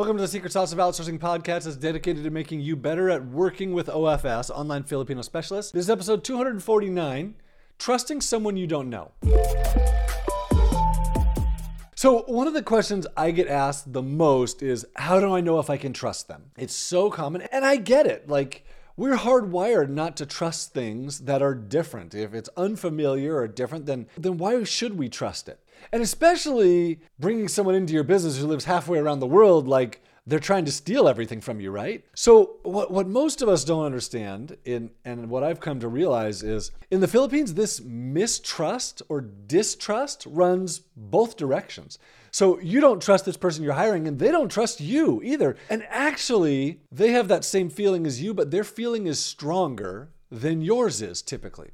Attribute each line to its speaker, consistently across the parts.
Speaker 1: Welcome to the Secret Sauce of Outsourcing podcast that's dedicated to making you better at working with OFS, online Filipino specialists. This is episode 249 Trusting Someone You Don't Know. So, one of the questions I get asked the most is how do I know if I can trust them? It's so common, and I get it. Like, we're hardwired not to trust things that are different. If it's unfamiliar or different, then, then why should we trust it? And especially bringing someone into your business who lives halfway around the world, like they're trying to steal everything from you, right? So what, what most of us don't understand in and what I've come to realize is in the Philippines, this mistrust or distrust runs both directions. So you don't trust this person you're hiring and they don't trust you either. And actually, they have that same feeling as you, but their feeling is stronger than yours is typically.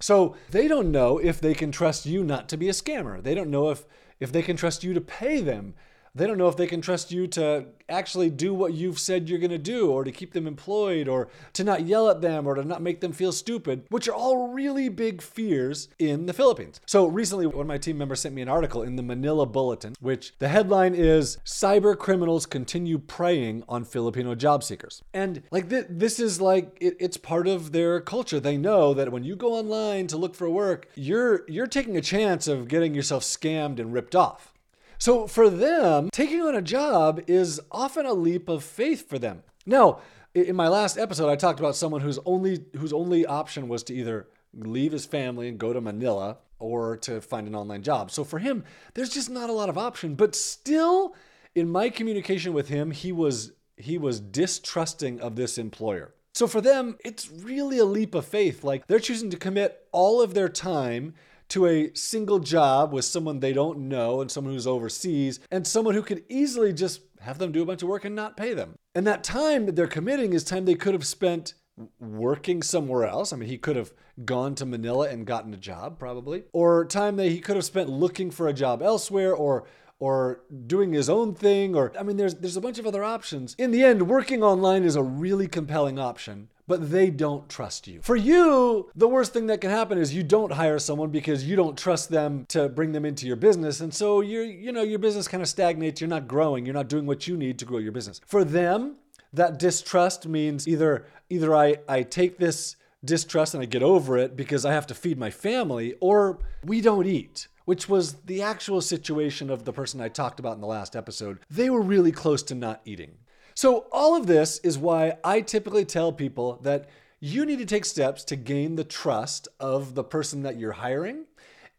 Speaker 1: So they don't know if they can trust you not to be a scammer. They don't know if if they can trust you to pay them they don't know if they can trust you to actually do what you've said you're going to do or to keep them employed or to not yell at them or to not make them feel stupid, which are all really big fears in the Philippines. So recently, one of my team members sent me an article in the Manila Bulletin, which the headline is Cyber Criminals Continue Preying on Filipino Job Seekers. And like th- this is like, it, it's part of their culture. They know that when you go online to look for work, you're, you're taking a chance of getting yourself scammed and ripped off. So for them, taking on a job is often a leap of faith for them. Now, in my last episode, I talked about someone whose only whose only option was to either leave his family and go to Manila or to find an online job. So for him, there's just not a lot of option. But still, in my communication with him, he was he was distrusting of this employer. So for them, it's really a leap of faith. Like they're choosing to commit all of their time to a single job with someone they don't know and someone who's overseas and someone who could easily just have them do a bunch of work and not pay them. And that time that they're committing is time they could have spent working somewhere else. I mean, he could have gone to Manila and gotten a job probably, or time that he could have spent looking for a job elsewhere or or doing his own thing or I mean there's there's a bunch of other options. In the end, working online is a really compelling option but they don't trust you. For you, the worst thing that can happen is you don't hire someone because you don't trust them to bring them into your business. And so you're, you know, your business kind of stagnates. You're not growing. You're not doing what you need to grow your business. For them, that distrust means either either I, I take this distrust and I get over it because I have to feed my family, or we don't eat which was the actual situation of the person I talked about in the last episode. They were really close to not eating. So, all of this is why I typically tell people that you need to take steps to gain the trust of the person that you're hiring.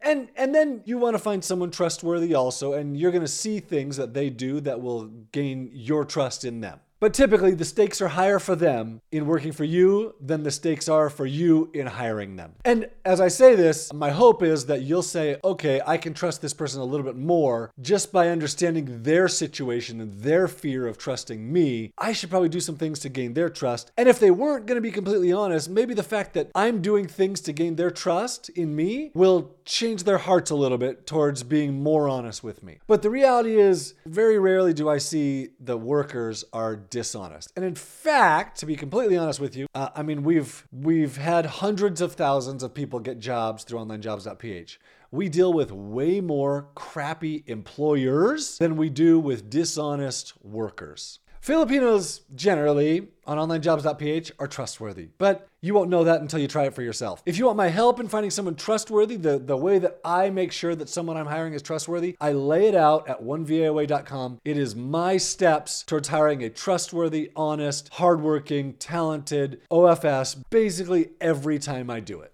Speaker 1: And, and then you want to find someone trustworthy also, and you're going to see things that they do that will gain your trust in them. But typically, the stakes are higher for them in working for you than the stakes are for you in hiring them. And as I say this, my hope is that you'll say, okay, I can trust this person a little bit more just by understanding their situation and their fear of trusting me. I should probably do some things to gain their trust. And if they weren't going to be completely honest, maybe the fact that I'm doing things to gain their trust in me will change their hearts a little bit towards being more honest with me. But the reality is, very rarely do I see the workers are dishonest. And in fact, to be completely honest with you, uh, I mean we've we've had hundreds of thousands of people get jobs through onlinejobs.ph. We deal with way more crappy employers than we do with dishonest workers. Filipinos generally on onlinejobs.ph are trustworthy, but you won't know that until you try it for yourself. If you want my help in finding someone trustworthy, the, the way that I make sure that someone I'm hiring is trustworthy, I lay it out at onevaaway.com. It is my steps towards hiring a trustworthy, honest, hardworking, talented OFS basically every time I do it.